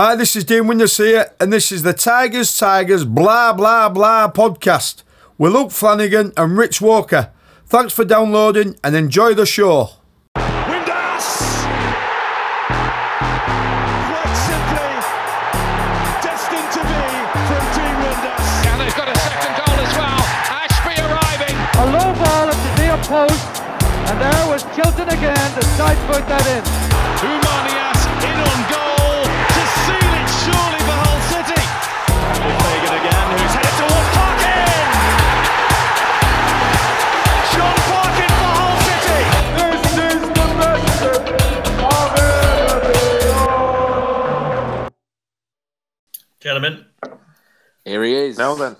Hi, this is Dean Windass here, and this is the Tigers, Tigers, blah, blah, blah podcast with Luke Flanagan and Rich Walker. Thanks for downloading and enjoy the show. Windass! Quite simply, destined to be from Team Windass. And they've got a second goal as well. Ashbee arriving. A low ball at the near post, and there was Chilton again to side foot that in. Gentlemen, Here he is. Now then,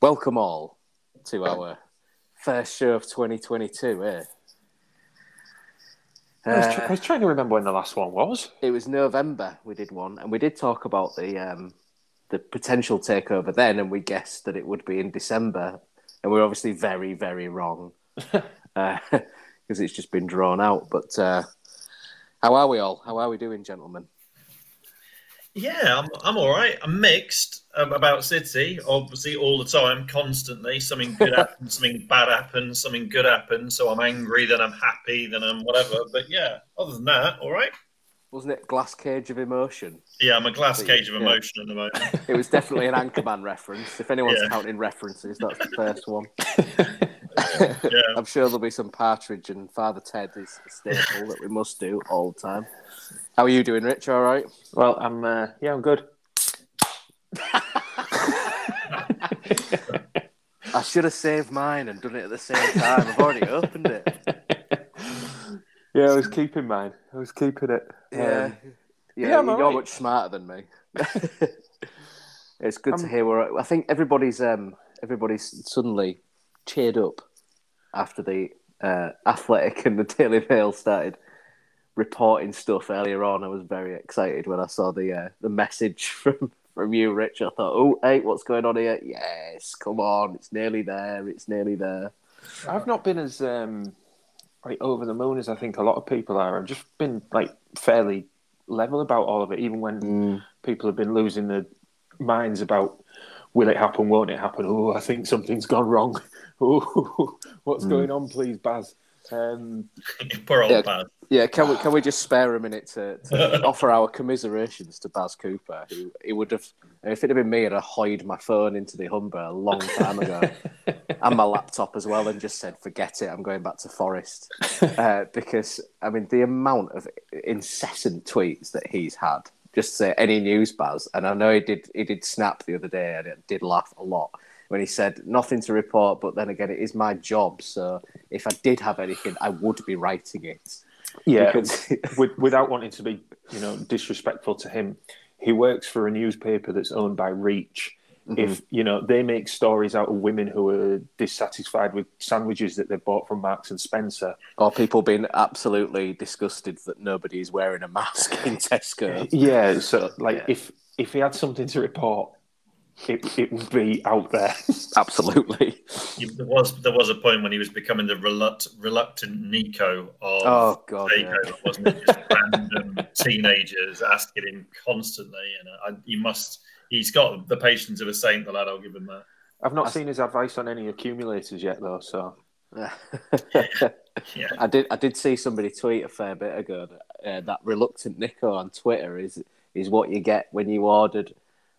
Welcome all to our first show of 2022. Eh? I, was Uh, tr- I was trying to remember when the last one was. it was November we did one, and we did talk about the um, the potential takeover then, and we guessed that it would be in December, and we are obviously very, very wrong because it's just been drawn out. But uh, how are we all? How are we doing, gentlemen? Yeah, I'm, I'm all right. I'm mixed um, about City, obviously, all the time, constantly. Something good happens, something bad happens, something good happens. So I'm angry, then I'm happy, then I'm whatever. But yeah, other than that, all right. Wasn't it Glass Cage of Emotion? Yeah, I'm a glass cage of Yeah. emotion at the moment. It was definitely an Anchorman reference. If anyone's Yeah. counting references, that's the first one. Yeah. I'm sure there'll be some Partridge and Father Ted is a staple that we must do all the time. How are you doing, Rich? All right? Well, I'm uh, yeah, I'm good. I should have saved mine and done it at the same time. I've already opened it. Yeah, I was keeping mine. I was keeping it. Yeah, Um, yeah, yeah, you're all right. much smarter than me. it's good to I'm- hear. We're, I think everybody's um, everybody's suddenly cheered up after the uh, Athletic and the Daily Mail started reporting stuff earlier on. I was very excited when I saw the uh, the message from from you, Rich. I thought, oh, hey, what's going on here? Yes, come on, it's nearly there. It's nearly there. I've not been as um, like over the moon as I think a lot of people are. I've just been like fairly level about all of it, even when people have been losing their minds about will it happen, won't it happen? Oh, I think something's gone wrong. Oh, what's going on, please, Baz? Um, Poor old Yeah. Baz. Yeah, can we can we just spare a minute to, to offer our commiserations to Baz Cooper, who he would have if it had been me, I'd have hoyed my phone into the Humber a long time ago, and my laptop as well, and just said, "Forget it, I'm going back to Forest," uh, because I mean the amount of incessant tweets that he's had. Just say any news, Baz, and I know he did. He did snap the other day, and it did laugh a lot when he said nothing to report. But then again, it is my job, so if I did have anything, I would be writing it. yeah, Because- with, without wanting to be, you know, disrespectful to him, he works for a newspaper that's owned by Reach. Mm-hmm. If you know they make stories out of women who are dissatisfied with sandwiches that they bought from Marks and Spencer, or people being absolutely disgusted that nobody is wearing a mask in Tesco. yeah. So, like, Yeah. if if he had something to report, it it would be out there. Absolutely. There was there was a point when he was becoming the reluctant, reluctant Nico of Oh, God, Takeover, yeah. wasn't it? Just random teenagers asking him constantly, and I, you must. He's got the patience of a saint, the lad. I'll give him that. I've not seen his advice on any accumulators yet, though. So, Yeah. I did. I did see somebody tweet a fair bit ago that, uh, that reluctant Nico on Twitter is is what you get when you ordered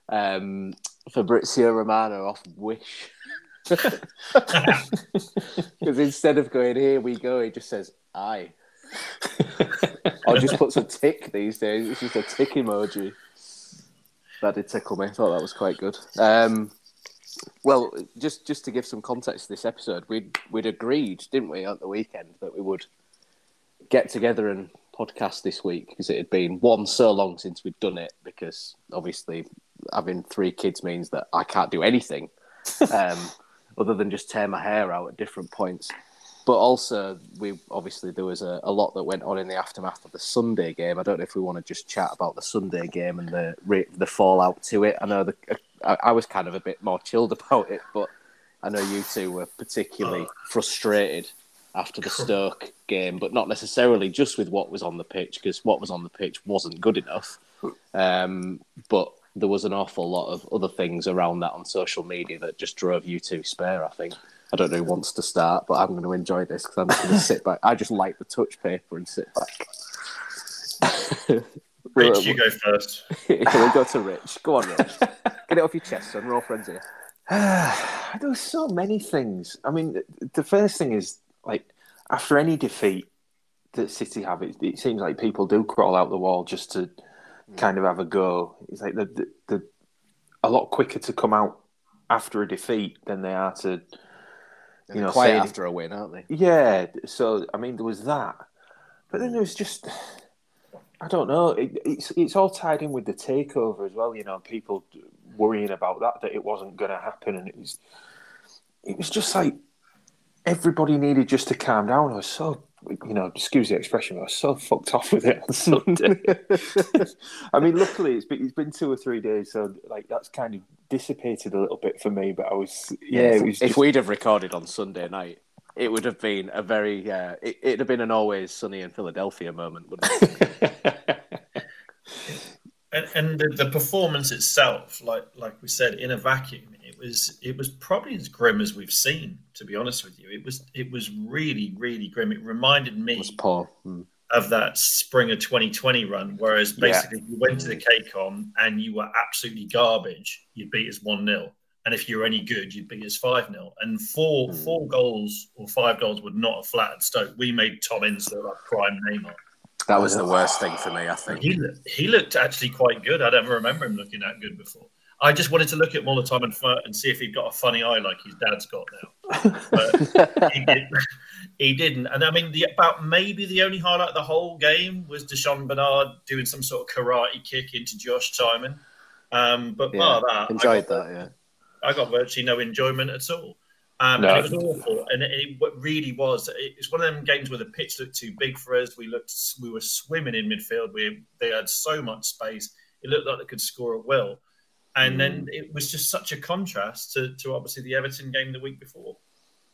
um, Fabrizio Romano off Wish. Because instead of going here we go, he just says "I," or just puts a tick these days. It's just a tick emoji. That did tickle me. I thought that was quite good. Um, well, just just to give some context to this episode, we'd we'd agreed, didn't we, at the weekend that we would get together and podcast this week because it had been one so long since we'd done it. Because obviously, having three kids means that I can't do anything um, other than just tear my hair out at different points. But also, we obviously there was a, a lot that went on in the aftermath of the Sunday game. I don't know if we want to just chat about the Sunday game and the the fallout to it. I know the I, I was kind of a bit more chilled about it, but I know you two were particularly frustrated after the Stoke game, but not necessarily just with what was on the pitch because what was on the pitch wasn't good enough. Um, but there was an awful lot of other things around that on social media that just drove you to spare. I think. I don't know who wants to start, but I'm going to enjoy this because I'm just going to sit back. I just like the touch paper and sit back. Rich, you go first. we'll go to Rich. Go on, Rich. Get it off your chest, son. We're all friends here. there were so many things. I mean, the first thing is like after any defeat that City have, it, it seems like people do crawl out the wall just to hmm. kind of have a go. It's like the, the, the a lot quicker to come out after a defeat than they are to, you know, say- after a win, aren't they? Yeah. So I mean, there was that, but then there was just. I don't know. It, it's it's all tied in with the takeover as well. You know, people worrying about that that it wasn't going to happen, and it was it was just like everybody needed just to calm down. I was so you know, excuse the expression, I was so fucked off with it on Sunday. I mean, luckily it's been it's been two or three days, so like that's kind of dissipated a little bit for me. But I was yeah, if, it was if just- we'd have recorded on Sunday night, it would have been a very uh, it, it'd have been an always sunny in Philadelphia moment, wouldn't it? and, and the, the performance itself, like like we said, in a vacuum, it was it was probably as grim as we've seen. To be honest with you, it was it was really really grim. It reminded me it. Mm. of that spring of 2020 run, whereas basically you went to the KCOM and you were absolutely garbage, you'd beat us one 0 and if you were any good, you'd beat us five 0 and four four goals or five goals would not have flattered Stoke. We made Tom Ince look like prime Neymar. That was the worst thing for me, I think. He he looked actually quite good. I don't remember him looking that good before. I just wanted to look at him all the time and, fu- and see if he'd got a funny eye like his dad's got now. But he, did, he didn't. And I mean, the, about maybe the only highlight of the whole game was Di'Shon Bernard doing some sort of karate kick into Josh Simon. Um, but Yeah, bar that, enjoyed I got, that. Yeah, I got virtually no enjoyment at all. Um, No. and it was awful, and it, it really was. It was one of them games where the pitch looked too big for us. We looked, we were swimming in midfield. We they had so much space. It looked like they could score at will, and then it was just such a contrast to, to obviously the Everton game the week before.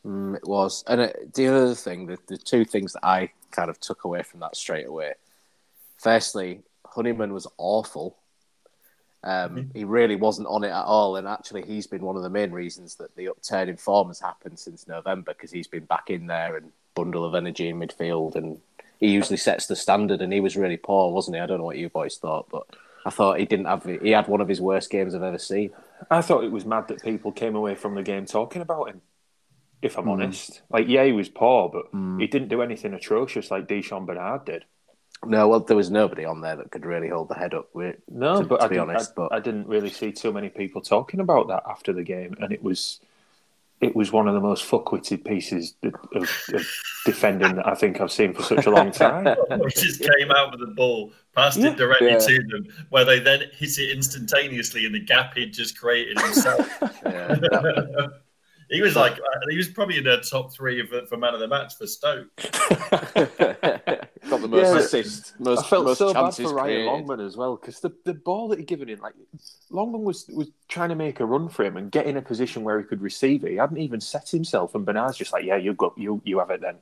mm, it was. And uh, the other thing, the, the two things that I kind of took away from that straight away. Firstly, Honeyman was awful. Um, He really wasn't on it at all, and actually, he's been one of the main reasons that the upturn in form has happened since November because he's been back in there and bundle of energy in midfield, and he usually sets the standard. And he was really poor, wasn't he? I don't know what you boys thought, but I thought he didn't have. He had one of his worst games I've ever seen. I thought it was mad that people came away from the game talking about him. If I'm hmm. honest, like yeah, he was poor, but hmm. he didn't do anything atrocious like Di'Shon Bernard did. No, well, there was nobody on there that could really hold the head up. With, No, to, but to I be honest, I, but I didn't really see too many people talking about that after the game, and it was it was one of the most fuckwitted pieces of, of defending that I think I've seen for such a long time. We just came out with the ball, passed Yeah. it directly Yeah. to them, where they then hit it instantaneously in the gap he'd just created himself. yeah, that- he was like, uh, he was probably in the top three of, for man of the match for Stoke. got the most Yeah. assists, most, I felt most so bad for Ryan created. Longman as well because the, the ball that he given in, like Longman was was trying to make a run for him and get in a position where he could receive it. He hadn't even set himself, and Bernard's just like, "Yeah, you go, you you have it then."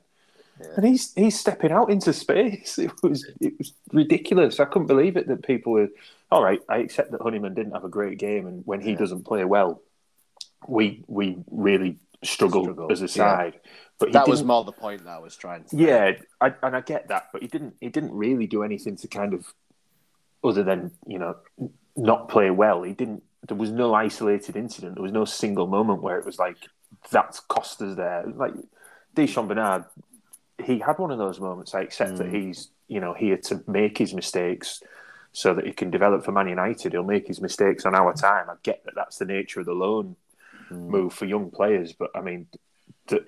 And he's he's stepping out into space. It was it was ridiculous. I couldn't believe it that people were. All right, I accept that Honeyman didn't have a great game, and when he doesn't play well, we we really struggle, Struggle, as a yeah. But That was more the point that I was trying to. yeah, I, and I get that, but he didn't. He didn't really do anything to kind of, other than you know, not play well. He didn't. There was no isolated incident. There was no single moment where it was like that's cost us there. Like Di'Shon Bernard, he had one of those moments. I accept that mm. he's you know here to make his mistakes so that he can develop for Man United. He'll make his mistakes on our time. I get that that's the nature of the loan mm. move for young players, but I mean that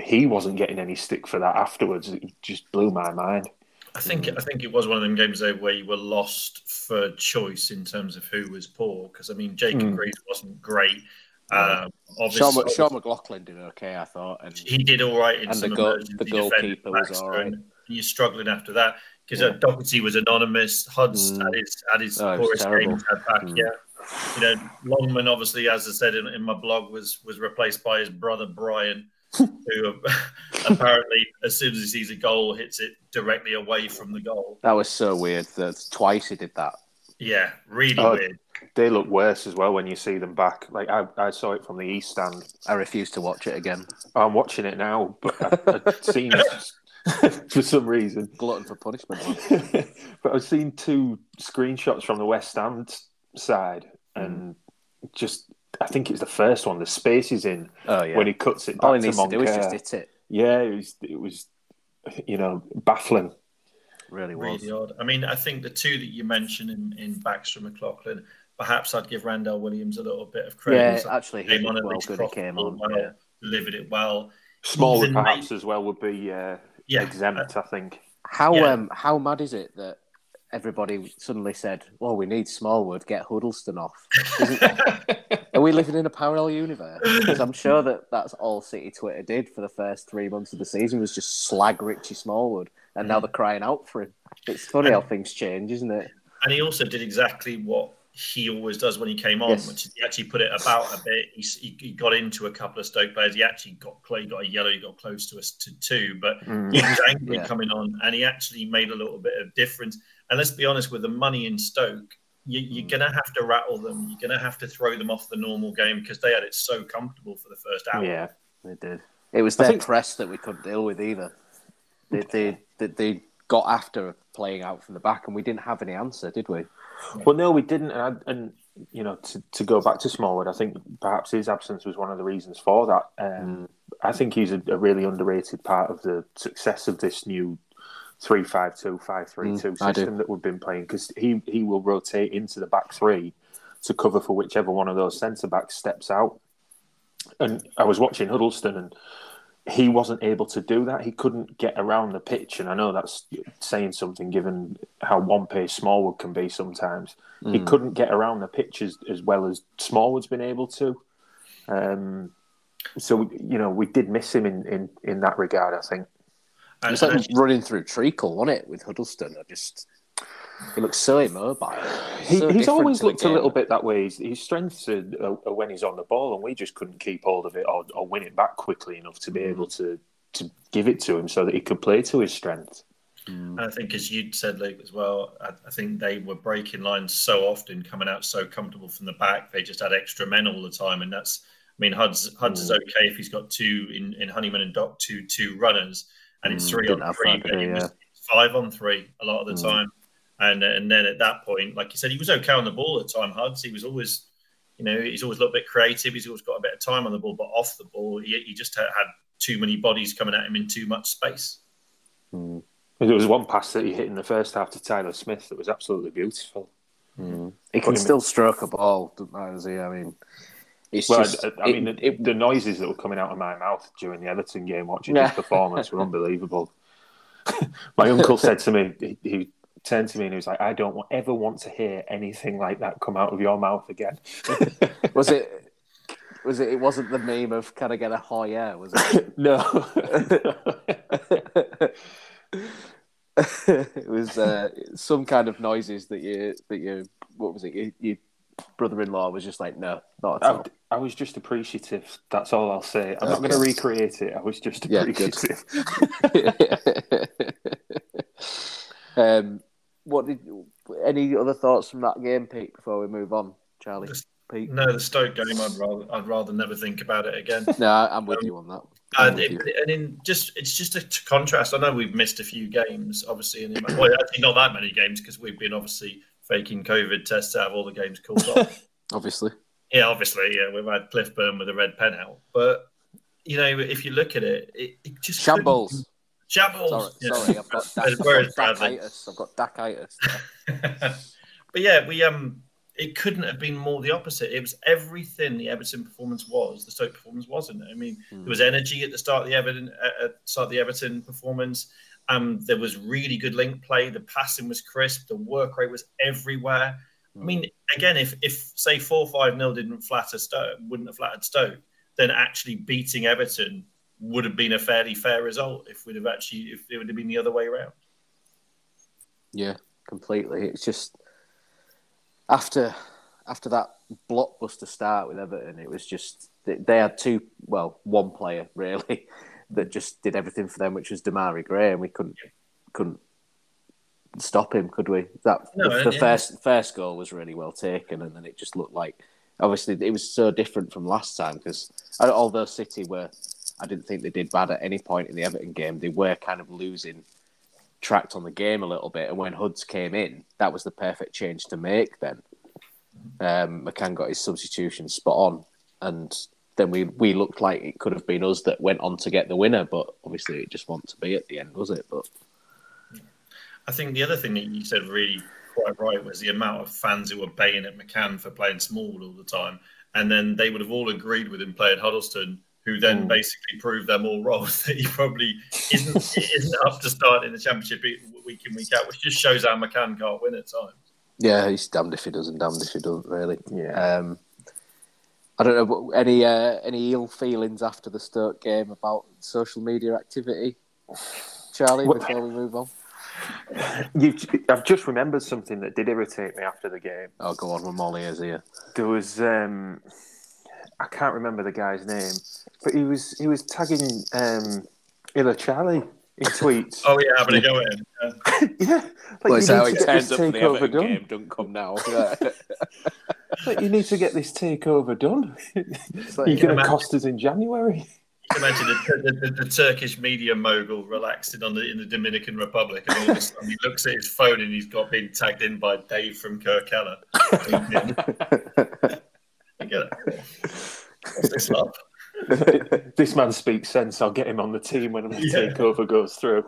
he wasn't getting any stick for that afterwards. It just blew my mind. I think I think it was one of them games though where you were lost for choice in terms of who was poor. Because I mean, Jacob Mm. Greaves wasn't great. Um, Sean, obviously, Mc- Sean McLaughlin did okay, I thought, and he did all right in And the some goal- emergency the defending goalkeeper was all right. and You're struggling after that because uh, Docherty was anonymous. Huds Mm. had his had his Oh, poorest game he's had back. Mm. Yeah, you know, Longman obviously, as I said in, in my blog, was was replaced by his brother Brian, who um, apparently, as soon as he sees a goal, hits it directly away from the goal. that was so weird that twice he did that. Yeah, really Oh, weird. They look worse as well when you see them back. Like I, I saw it from the east stand. I refuse to watch it again. I'm watching it now, but I, I've seen for some reason. Glutton for punishment. but I've seen two screenshots from the West Ham side, and hmm. just I think it's the first one. The space is in Oh yeah. when he cuts it back All he to needs to do is just hit it. Yeah, it was, it was, you know, baffling. Really was. Really odd. I mean, I think the two that you mentioned in, in Baxter and McLaughlin, perhaps I'd give Randell Williams a little bit of credit. Yeah, actually, he came on well good. He came on. well, Yeah. delivered it well. Smallwood Even perhaps mate- as well would be uh, Yeah, exempt. I think. How Yeah. um how mad is it that everybody suddenly said, "Well, we need Smallwood, get Huddlestone off"? Isn't- Are we living in a parallel universe? Because I'm sure that that's all City Twitter did for the first three months of the season was just slag Richie Smallwood, and now they're crying out for him. It's funny how things change, isn't it? And he also did exactly what he always does when he came on, Yes. which is he actually put it about a bit. He, he, he got into a couple of Stoke players. He actually got close, he got a yellow, he got close to us to two, but Mm. he was angry Yeah. coming on, and he actually made a little bit of difference. And let's be honest, with the money in Stoke, you, you're going to have to rattle them. You're going to have to throw them off the normal game because they had it so comfortable for the first hour. Yeah, They did. It was I their think- press that we couldn't deal with either. They, they, they, they got after playing out from the back, and we didn't have any answer, did we? Well, no, we didn't. And, I, and you know, to, to go back to Smallwood, I think perhaps his absence was one of the reasons for that. Um, I think he's a, a really underrated part of the success of this new 3 5 2 5 3 2 Mm, system that we've been playing because he, he will rotate into the back three to cover for whichever one of those centre backs steps out. And I was watching Huddlestone and he wasn't able to do that. He couldn't get around the pitch, and I know that's saying something given how one pace Smallwood can be sometimes. He Mm. couldn't get around the pitch as, as well as Smallwood's been able to. Um, so you know we did miss him in, in, in that regard. I think. It And, was like and running through treacle, wasn't it, with Huddlestone? I just he looks so immobile. He, So he's always looked a little bit that way. His, his strengths are, are, are when he's on the ball, and we just couldn't keep hold of it or, or win it back quickly enough to be Mm. able to to give it to him so that he could play to his strength. And I think, as you said, Luke, as well, I, I think they were breaking lines so often, coming out so comfortable from the back. They just had extra men all the time, and that's. I mean, Huds Huds is okay if he's got two in, in Honeyman and Doc, two two runners, and it's Mm, three didn't on three. that, but did it he? was five on three a lot of the Mm. time, and and then at that point, like you said, he was okay on the ball at the time. Huds, he was always, you know, he's always a little bit creative. He's always got a bit of time on the ball, but off the ball, he, he just had, had too many bodies coming at him in too much space. There was one pass that he hit in the first half to Tyler Smith that was absolutely beautiful. He can still stroke a ball, doesn't he? I mean, it's Well, just. I, I it- mean, the, it- the noises that were coming out of my mouth during the Everton game watching his performance were unbelievable. my uncle said to me, he, he turned to me and he was like, "I don't ever want to hear anything like that come out of your mouth again." was it? Was it? It wasn't the meme of "Can I get a hot yeah"? Was it? no, it was uh, some kind of noises that you that you what was it? you, your brother-in-law was just like, no, not at I, all. I was just appreciative. That's all I'll say. I'm not going to recreate it. I was just Yeah, appreciative. um, what did? Any other thoughts from that game, Pete? Before we move on, Charlie, Just- Pete. No, the Stoke game, I'd rather I'd rather never think about it again. No, I'm with you on that. I'm And, it, and in just it's just a t- contrast. I know we've missed a few games, obviously, and well, actually not that many games because we've been obviously faking COVID tests to have all the games called off. Obviously, yeah, obviously, yeah, we've had Cliffburn with a red pen out, but you know, if you look at it, it, it just shambles. shambles. Sorry, sorry, I've got, Dak, I've got dacitis. I've got dacitis. but yeah, we um, it couldn't have been more the opposite. It was everything the Everton performance was. The Stoke performance wasn't. I mean, there was energy at the start of the Everton uh, start of the Everton performance. Um, there was really good link play. The passing was crisp. The work rate was everywhere. I mean, again, if if say four five nil didn't flatter Stoke, wouldn't have flattered Stoke, then actually beating Everton would have been a fairly fair result. If we'd have actually, if it would have been the other way around. Yeah, completely. It's just after after that blockbuster start with Everton, it was just they, they had two, well, one player really that just did everything for them, which was Demarai Gray, and we couldn't couldn't stop him, could we? That No, the, the yeah. first first goal was really well taken, and then it just looked like obviously it was so different from last time because although City were, I didn't think they did bad at any point in the Everton game. They were kind of losing tracked on the game a little bit, and when Hoods came in, that was the perfect change to make. Then um, McCann got his substitution spot on, and then we we looked like it could have been us that went on to get the winner, but obviously it just wasn't to be at the end, was it? But I think the other thing that you said really quite right was the amount of fans who were baying at McCann for playing small all the time, and then they would have all agreed with him playing Huddlestone, who then basically proved them all wrong that he probably isn't isn't up to start in the championship week in week out, which just shows how McCann can't win at times. yeah, he's damned if he does and damned if he doesn't. Really. Yeah. Um, I don't know but any uh, any ill feelings after the Stoke game about social media activity, Charlie. Before we move on. You've, I've just remembered something that did irritate me after the game. Oh, go on, when Molly is here. There was um, I can't remember the guy's name, but he was he was tagging um, Ilicali in tweets. Oh yeah, having a go in. Yeah. yeah, like Well, you it's need how to get this the takeover done. game. Don't come now. Like, you need to get this takeover done. It's like, You're going to cost us in January. You can imagine the, the, the, the Turkish media mogul relaxing on the in the Dominican Republic, and all of a sudden he looks at his phone and he's got been tagged in by Dave from Kirk Ella. You get it? What's this up? this man speaks sense. I'll get him on the team when the Yeah. takeover goes through.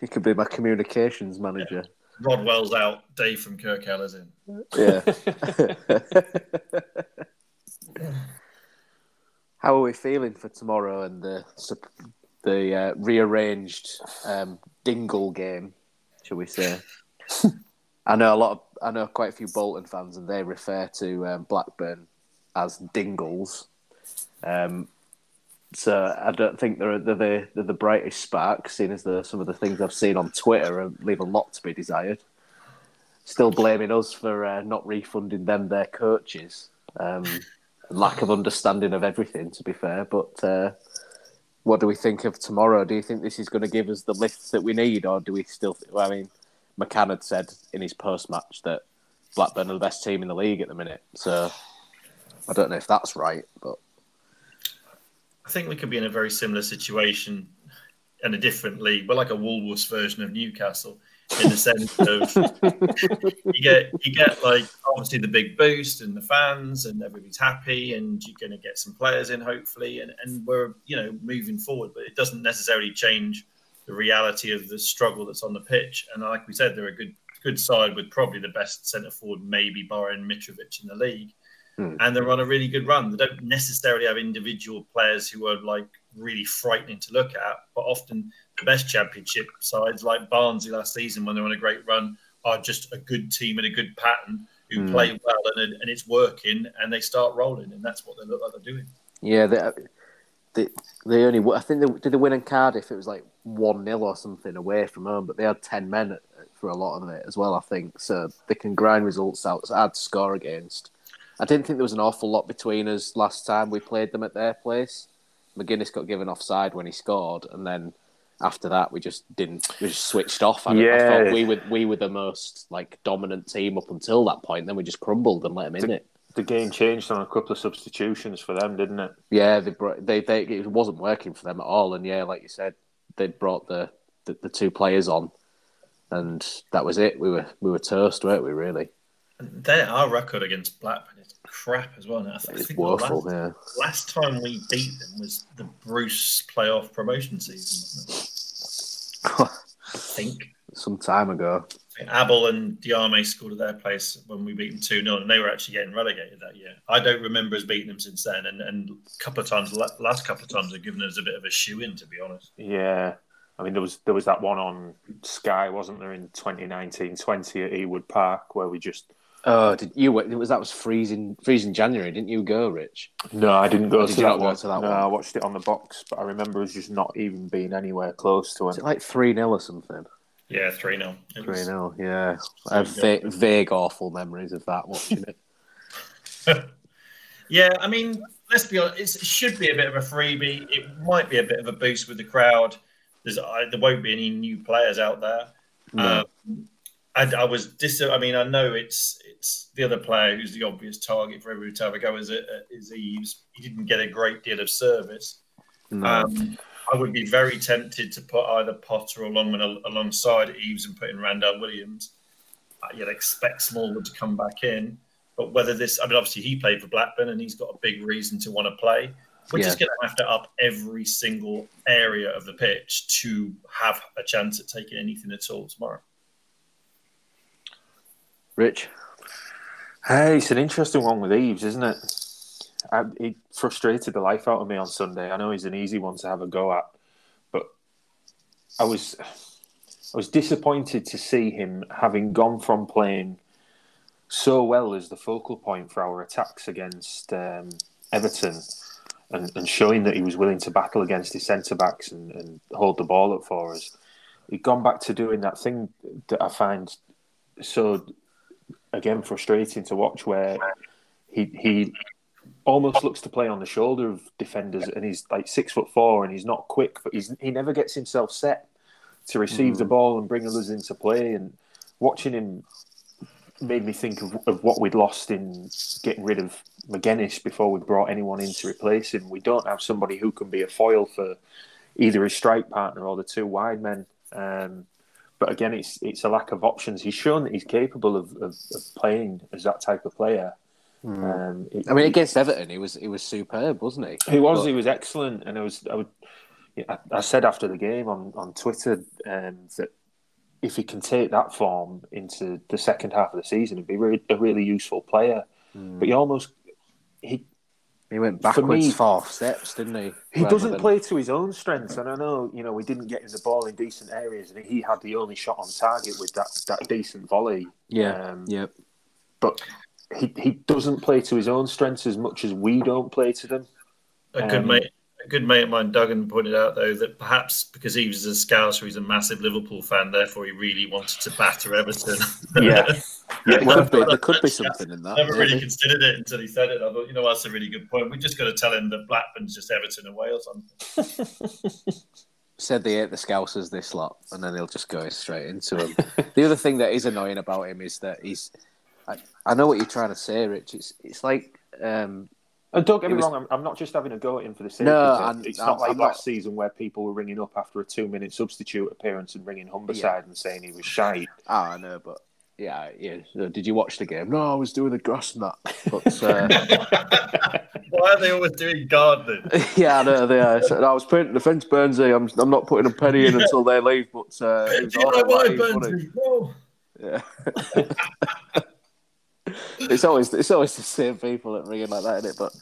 he could be my communications manager. Rodwell's out, Dave from Kirk Ella's in. Yeah. How are we feeling for tomorrow and the the uh, rearranged um, Dingle game? Shall we say? I know a lot of I know quite a few Bolton fans, and they refer to um, Blackburn as Dingles. Um, so I don't think they're, they're the they're the brightest spark, seeing as the, some of the things I've seen on Twitter leave a lot to be desired. Still blaming us for uh, not refunding them their coaches. Um, lack of understanding of everything, to be fair. But uh, what do we think of tomorrow? Do you think this is going to give us the lift that we need, or do we still? I mean, McCann had said in his post match that Blackburn are the best team in the league at the minute. So I don't know if that's right, but I think we could be in a very similar situation in a different league, but like a Woolworths version of Newcastle, in the sense of you get you get like obviously the big boost and the fans and everybody's happy and you're going to get some players in hopefully and, and we're you know moving forward, but it doesn't necessarily change the reality of the struggle that's on the pitch. And like we said, they're a good good side with probably the best centre forward, maybe barring Mitrovic in the league Hmm. and they're on a really good run. They don't necessarily have individual players who are like really frightening to look at, but often the best championship sides, like Barnsley last season, when they're on a great run, are just a good team and a good pattern who hmm. play well and, and it's working and they start rolling, and that's what they look like they're doing. yeah, they uh, they, they only I think they did they win in Cardiff. It was like one 0 or something away from home, but they had ten men uh, for a lot of it as well. I think so they can grind results out. It's hard score against. I didn't think there was an awful lot between us last time we played them at their place. Magennis got given offside when he scored, and then after that we just didn't. We just switched off. I, I Yeah. thought we were we were the most like dominant team up until that point. Then we just crumbled and let them in it. The game changed on a couple of substitutions for them, didn't it? Yeah, they they they it wasn't working for them at all, and yeah, like you said, they brought the the, the two players on, and that was it. We were we were toast, weren't we? Really, their our record against Blackburn is crap as well. I, th- I it's think the woeful. last, Yeah, last time we beat them was the Bruce playoff promotion season. I think. some time ago. Abel and Diame scored at their place when we beat them 2 0, and they were actually getting relegated that year. I don't remember us beating them since then, and, and a couple of times, last couple of times, they've given us a bit of a shoe in, to be honest. Yeah. I mean, there was there was that one on Sky, wasn't there, in 2019-20 at Ewood Park, where we just Oh, did you? It was that was freezing freezing January, didn't you go, Rich? no, I didn't go Oh, to did that not go one. to that no, one? I watched it on the box, but I remember us just not even being anywhere close to it him. like three 0 or something? Yeah, 3 0. Three 0 Yeah, I have va- vague awful memories of that watching it. Yeah, I mean, let's be honest, it should be a bit of a freebie. It might be a bit of a boost with the crowd. There's, I, there won't be any new players out there. Um, I, I was dis. I mean, I know it's it's the other player who's the obvious target for every time I go is is Eaves. He didn't get a great deal of service. Um, I would be very tempted to put either Potter or Longman al- alongside Eaves and put in Randell Williams. Uh, You'd expect Smallwood to come back in, but whether this, I mean, obviously he played for Blackburn and he's got a big reason to want to play. We're just going to have to up every single area of the pitch to have a chance at taking anything at all tomorrow. Rich. Hey, it's an interesting one with Eaves, isn't it? I, he frustrated the life out of me on Sunday. I know he's an easy one to have a go at, but I was I was disappointed to see him having gone from playing so well as the focal point for our attacks against um, Everton and, and showing that he was willing to battle against his centre backs and, and hold the ball up for us. He'd gone back to doing that thing that I find so again frustrating to watch where he he almost looks to play on the shoulder of defenders and he's like six foot four and he's not quick but he's he never gets himself set to receive the ball and bring others into play and watching him made me think of, of what we'd lost in getting rid of Magennis before we brought anyone in to replace him. We don't have somebody who can be a foil for either his strike partner or the two wide men. Um, but again, it's it's a lack of options. He's shown that he's capable of, of, of playing as that type of player. Um, it- I mean, against Everton, he was he was superb, wasn't he? he was But- he was excellent, and I was I would I, I said after the game on on Twitter um, that if he can take that form into the second half of the season, he'd be re- a really useful player. But he almost he He went backwards me- four steps, didn't he? He Rather doesn't than- play to his own strengths, and I know you know we didn't get him the ball in decent areas, and he had the only shot on target with that that decent volley. Yeah, um, yeah. but he he doesn't play to his own strengths as much as we don't play to them. A good Um, mate, a good mate of mine, Duggan, pointed out though that perhaps because he was a Scouser, he's a massive Liverpool fan. Therefore, he really wanted to batter Everton. Yeah, yeah. Well, there, there could be something in that. Never really maybe. considered it until he said it. I thought, you know, that's a really good point. We just got to tell him that Blackburn's just Everton away or something. Said they ate the Scousers this lot, and then he'll just go straight into him. the other thing that is annoying about him is that he's. I, I know what you're trying to say, Rich. It's it's like um, And don't get me was- wrong, I'm, I'm not just having a go at him for the sake No, of it. It's I'm- not like I'm last not- season where people were ringing up after a two minute substitute appearance and ringing Humberside and saying he was shite. ah, I know, but yeah, yeah. Did you watch the game? No, I was doing the grass and that. But uh, Why are they always doing gardening? yeah, I know they are. So I was painting the fence, Burnsy. I'm I'm not putting a penny in until they leave. But uh, it was Do you know why, it. Burnsy? No. Yeah. It's always it's always the same people that ring like that, isn't it? But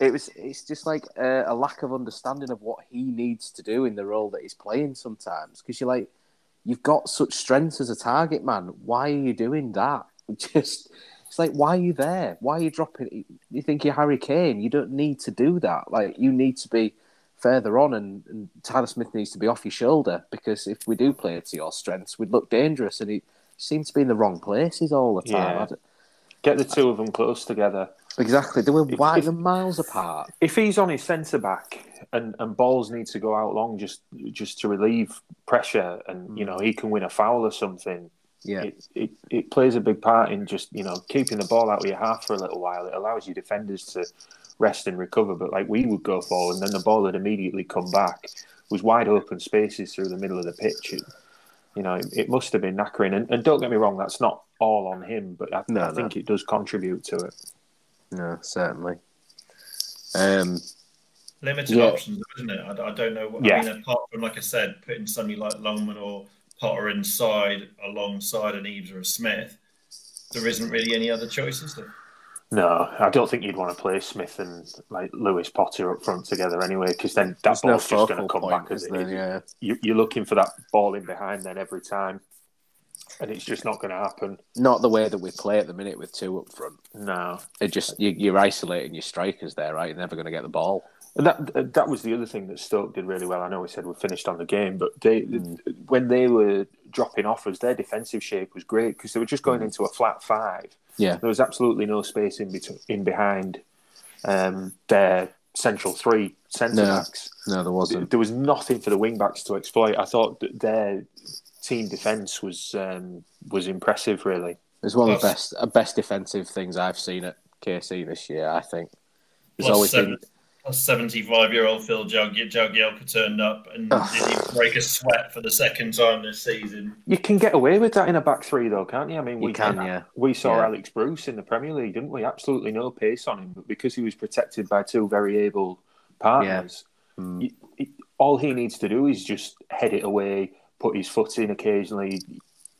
it was it's just like a, a lack of understanding of what he needs to do in the role that he's playing sometimes. Because you're like, you've got such strength as a target man. Why are you doing that? Just it's like, why are you there? Why are you dropping? You think you're Harry Kane? You don't need to do that. Like you need to be further on, and, and Tyler Smith needs to be off your shoulder because if we do play to your strengths, we'd look dangerous. And he seems to be in the wrong places all the time. Yeah. Get the two of them close together. Exactly. They were wide and miles apart. If he's on his centre back and, and balls need to go out long just just to relieve pressure and you hmm. know he can win a foul or something, Yeah. it, it, it plays a big part in just you know keeping the ball out of your half for a little while. It allows your defenders to rest and recover. But like we would go forward, and then the ball would immediately come back. It was wide open spaces through the middle of the pitch. It, you know, it, it must have been knackering. And, and don't get me wrong, that's not all on him, but I, No, I no. think it does contribute to it. No, certainly. Um, Limited Yeah. options, isn't it? I, I don't know. What, Yeah. I mean, apart from like I said, putting somebody like Longman or Potter inside alongside an Eaves or a Smith, there isn't really any other choices. There. No, I don't think you'd want to play Smith and like Lewis Potter up front together anyway, because then that there's no ball's just going to come point, back as it there? is. Yeah. You, you're looking for that ball in behind then every time, and it's just not going to happen. Not the way that we play at the minute with two up front. No, It just you, you're isolating your strikers there, right? You're never going to get the ball. And that that was the other thing that Stoke did really well. I know we said we finished on the game, but they when they were dropping off us, their defensive shape was great because they were just going into a flat five. Yeah. There was absolutely no space in between in behind um, their central three centre backs. No, there wasn't. There was nothing for the wing backs to exploit. I thought that their team defence was um, was impressive. Really, It's one of the best uh, best defensive things I've seen at KC this year. I think there's Plus always seven, been plus 75 year old Phil Jug- Jagielka turned up and didn't break a sweat for the second time this season. you can get away with that in a back three, though, can't you? I mean, You we can, yeah. We saw Yeah. Alex Bruce in the Premier League, didn't we? Absolutely no pace on him, but because he was protected by two very able partners, Mm. you- it- all he needs to do is just head it away, put his foot in occasionally.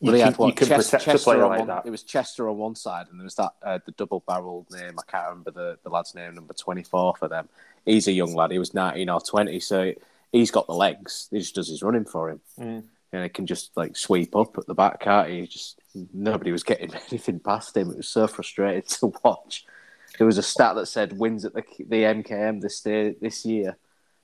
You Well, can, what? you can Ches- protect a player on like one, that. It was Chester on one side, and there was that uh, the double barreled name. I can't remember the, the lad's name, number twenty four for them. He's a young lad. He was nineteen or twenty, so he's got the legs. He just does his running for him, Mm. and he can just like sweep up at the back, can't he? Just nobody was getting anything past him. It was so frustrating to watch. There was a stat that said wins at the the MKM this day, this year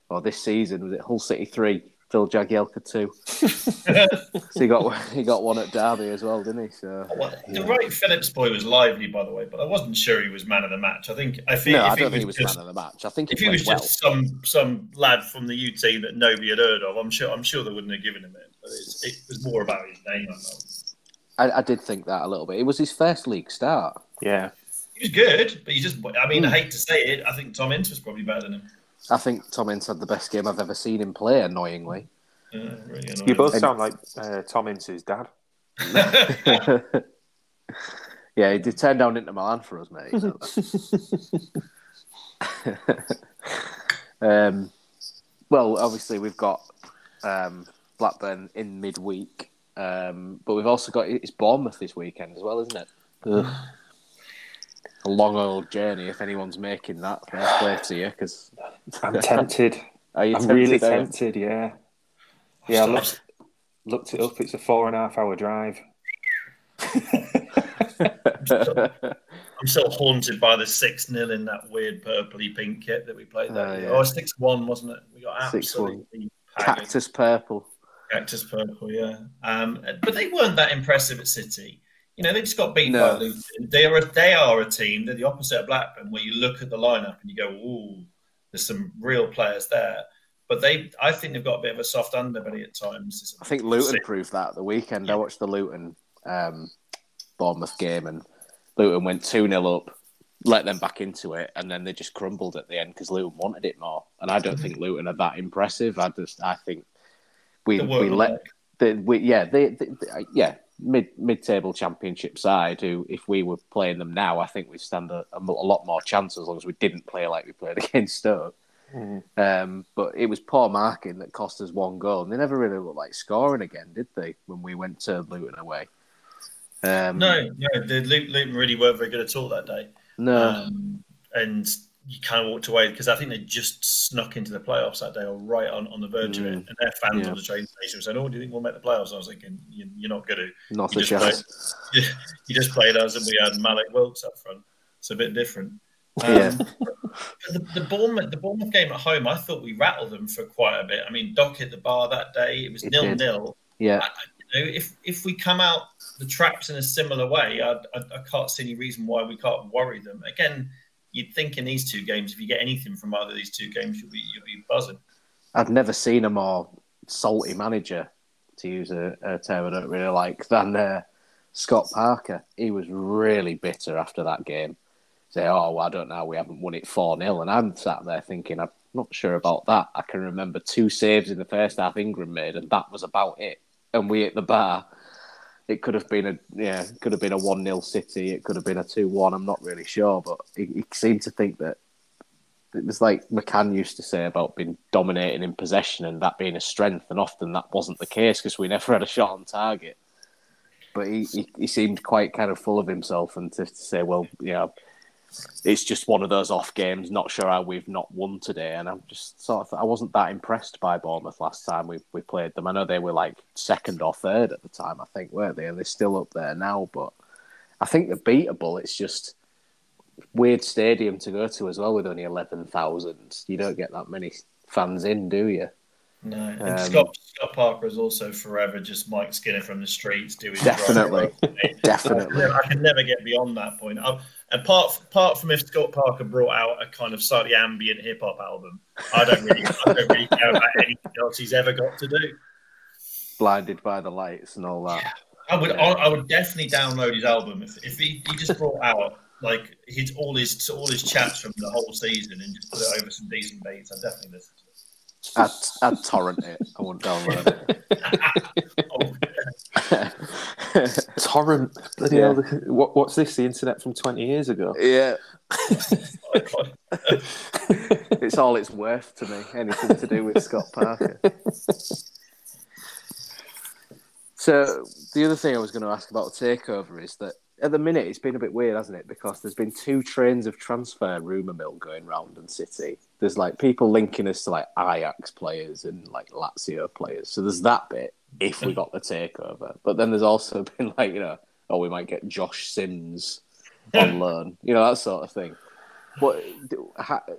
or this season was it Hull City three, Phil Jagielka too. so he got he got one at Derby as well, didn't he? So Well, the right Phillips boy was lively, by the way, but I wasn't sure he was man of the match. I think I think no, if I don't he think was he was just, man of the match. I think he if he was well. just some some lad from the U team that nobody had heard of, I'm sure I'm sure they wouldn't have given him it. But it's, it was more about his name. I know. I, I did think that a little bit. It was his first league start. Yeah. He was good, but he just I mean Hmm. I hate to say it, I think Tom Ince was probably better than him. I think Tom Ince had the best game I've ever seen him play. Annoyingly, Yeah, really You both And- sound like uh, Tom Ince's dad. yeah, he did turn down Inter Milan for us, mate. you um, well, obviously we've got um, Blackburn in midweek, um, but we've also got it's Bournemouth this weekend as well, isn't it? Ugh. A long old journey. If anyone's making that, fair play to you. Because I'm tempted. are you I'm tempted, really are you? tempted. Yeah. Yeah. I looked, looked it up. It's a four and a half hour drive. I'm still haunted by the six 0 in that weird purpley pink kit that we played that Oh, year. yeah. Oh, six one, wasn't it? We got absolutely. Cactus purple. Cactus purple, yeah. Um, but they weren't that impressive at City. You know, they just got beaten No. by Luton. They are a, they are a team. They're the opposite of Blackburn, where you look at the lineup and you go, "Ooh, there's some real players there." But they, I think they've got a bit of a soft underbelly at times. I think Luton proved that at the weekend. I watched the Luton um, Bournemouth game, and Luton went 2 0 up, let them back into it, and then they just crumbled at the end because Luton wanted it more. And I don't think Luton are that impressive. I just, I think we we let, the, we, yeah, they, they, they- yeah, mid mid table championship side. Who, if we were playing them now, I think we'd stand a, a, lot more chance as long as we didn't play like we played against Stoke. Um, but it was poor marking that cost us one goal, and they never really looked like scoring again, did they? When we went to Luton away. Um, No, no, the Luton, Luton really weren't very good at all that day. no, Um, and you kind of walked away because I think they just snuck into the playoffs that day or right on, on the verge of it. Mm. And their fans Yeah. on the train station were saying, Oh, do you think we'll make the playoffs? I was thinking, you, You're not going to. not you a just chance. you, you just played us and we had Mallik Wilks up front. It's a bit different. Yeah. Um, the, the Bournemouth, the Bournemouth game at home, I thought we rattled them for quite a bit. I mean, Doc hit the bar that day. It was It nil did. nil. Yeah, You know, if if we come out the traps in a similar way, I, I, I can't see any reason why we can't worry them. Again, you'd think in these two games, if you get anything from either of these two games, you'll be you'll be buzzing. I've never seen a more salty manager, to use a, a term I don't really like, than uh, Scott Parker. He was really bitter after that game. Say, oh, well, I don't know, we haven't won it 4 0. And I'm sat there thinking, I'm not sure about that. I can remember two saves in the first half Ingram made, and that was about it. And we at the bar, it could have been a yeah, could have been a one 0 City. It could have been a two one. I'm not really sure, but he, he seemed to think that it was like McCann used to say about being dominating in possession and that being a strength, and often that wasn't the case because we never had a shot on target. But he, he, he seemed quite kind of full of himself and to, to say, well, you know, it's just one of those off games. Not sure how we've not won today, and I'm just sort of I wasn't that impressed by Bournemouth last time we we played them. I know they were like second or third at the time, I think, weren't they? And they're still up there now, but I think they're beatable. It's just weird stadium to go to as well with only eleven thousand. You don't get that many fans in, do you? No, and Um, Scott Scott Parker is also forever just Mike Skinner from the streets doing Definitely. Definitely, Definitely. I can never get beyond that point. i apart apart from if Scott Parker brought out a kind of slightly ambient hip hop album, I don't really I don't really care about anything else he's ever got to do. blinded by the lights and all that. I would I, I would definitely download his album if, if he, he just brought out like his all his all his chats from the whole season and just put it over some decent beats. I'd definitely listen to it. I'd, I'd torrent it. I won't download Oh, it. Torrent. Bloody Yeah. what, what's this? The internet from 20 years ago? yeah, it's all it's worth to me. Anything to do with Scott Parker. So the other thing I was going to ask about the takeover is that at the minute it's been a bit weird, hasn't it? Because there's been two trains of transfer rumor mill going round in City. There's like people linking us to like Ajax players and like Lazio players. So there's that bit if we got the takeover. But then there's also been like you know, oh we might get Josh Sims on loan, you know that sort of thing. But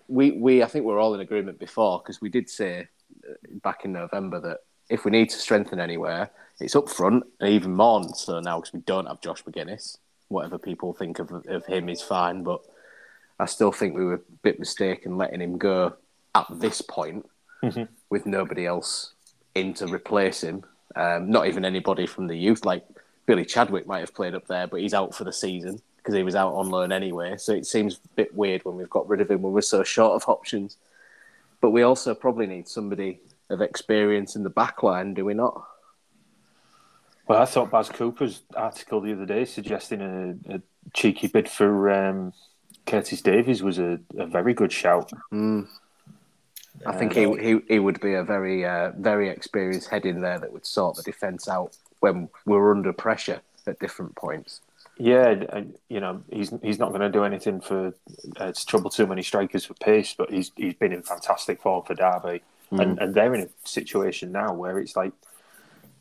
we we I think we're all in agreement before because we did say uh, back in November that if we need to strengthen anywhere, it's up front and even more so now because we don't have Josh Magennis. Whatever people think of of him is fine, but I still think we were a bit mistaken letting him go at this point with nobody else in to replace him. Um, not even anybody from the youth. Like Billy Chadwick might have played up there, but he's out for the season because he was out on loan anyway. So it seems a bit weird when we've got rid of him when we're so short of options. But we also probably need somebody of experience in the back line, do we not? Well, I thought Baz Cooper's article the other day suggesting a, a cheeky bid for um, Curtis Davies was a, a very good shout. I think he, he he would be a very uh, very experienced head in there that would sort the defence out when we're under pressure at different points. Yeah, you know he's he's not going to do anything for uh, to trouble too many strikers for pace, but he's he's been in fantastic form for Derby, and and they're in a situation now where it's like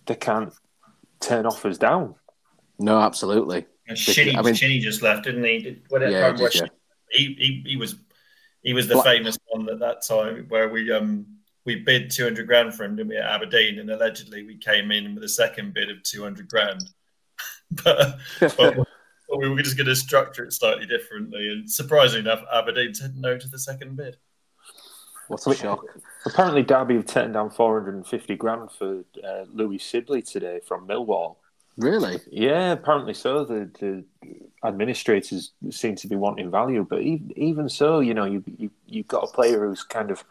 they can't turn offers down. No, absolutely. And Shinnie, I mean- Shinnie just left, didn't he? Did, what, Yeah, did, yeah. he, he, he was he was the Black- famous one at that time where we um we bid two hundred grand for him, didn't we, at Aberdeen, and allegedly we came in with a second bid of two hundred grand, but, but, but we were just going to structure it slightly differently, and surprisingly enough, Aberdeen said no to the second bid. What a shock. Apparently, Derby have turned down 450 grand for uh, Louie Sibley today from Millwall. Really? Yeah, apparently so. The, the administrators seem to be wanting value, but even, even so, you know, you, you you've got a player who's kind of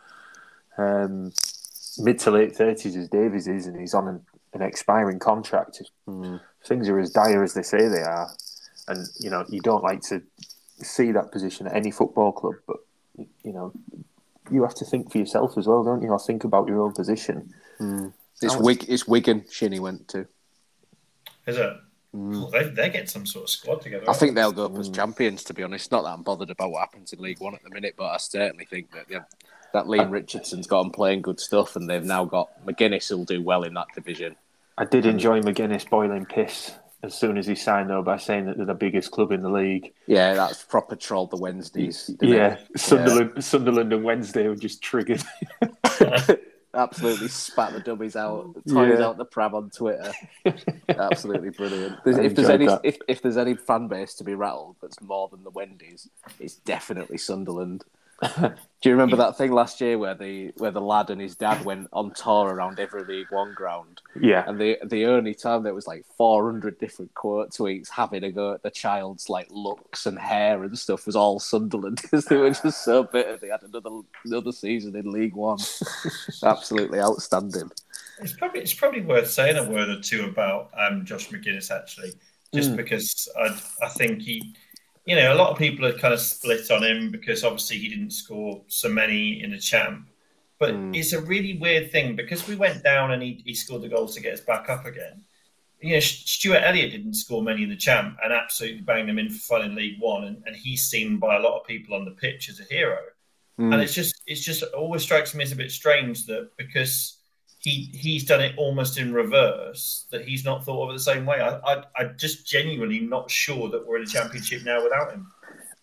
um, mid to late thirties as Davies is, and he's on an, an expiring contract. If Things are as dire as they say they are, and you know, you don't like to see that position at any football club, but you know, you have to think for yourself as well, don't you? Or think about your own position. Hmm. It's Wig. It's Wigan. Shinnie went to. Is it? Hmm. Well, they they get some sort of squad together. I think they'll go up as hmm. champions. To be honest, not that I'm bothered about what happens in League One at the minute, but I certainly think that yeah, that Leam Richardson's got them playing good stuff, and they've now got Magennis who'll do well in that division. I did enjoy Magennis boiling piss as soon as he signed, though, by saying that they're the biggest club in the league. Yeah, that's proper trolled the Wednesdays. Yeah, it? Sunderland, Sunderland and Wednesday were just triggered. absolutely spat the dummies out, toys Yeah. out the pram on Twitter. absolutely brilliant. I if there's any that. if, if there's any fan base to be rattled that's more than the Wendy's, it's definitely Sunderland. Do you remember that thing last year where the where the lad and his dad went on tour around every League One ground, yeah, and the the only time there was like 400 different quote tweets having a go at the child's like looks and hair and stuff was all Sunderland because they were just so bitter they had another another season in League One. Absolutely outstanding. It's probably it's probably worth saying a word or two about um, Josh Magennis actually, just because I I think he, you know, a lot of people are kind of split on him because obviously he didn't score so many in the champ, but hmm. it's a really weird thing because we went down and he, he scored the goals to get us back up again. You know, Stuart Elliott didn't score many in the champ and absolutely banged them in for fun in League One, and, and he's seen by a lot of people on the pitch as a hero. Hmm. And it's just it's just it always strikes me as a bit strange that because he he's done it almost in reverse that he's not thought of it the same way. I I I'm just genuinely not sure that we're in a championship now without him.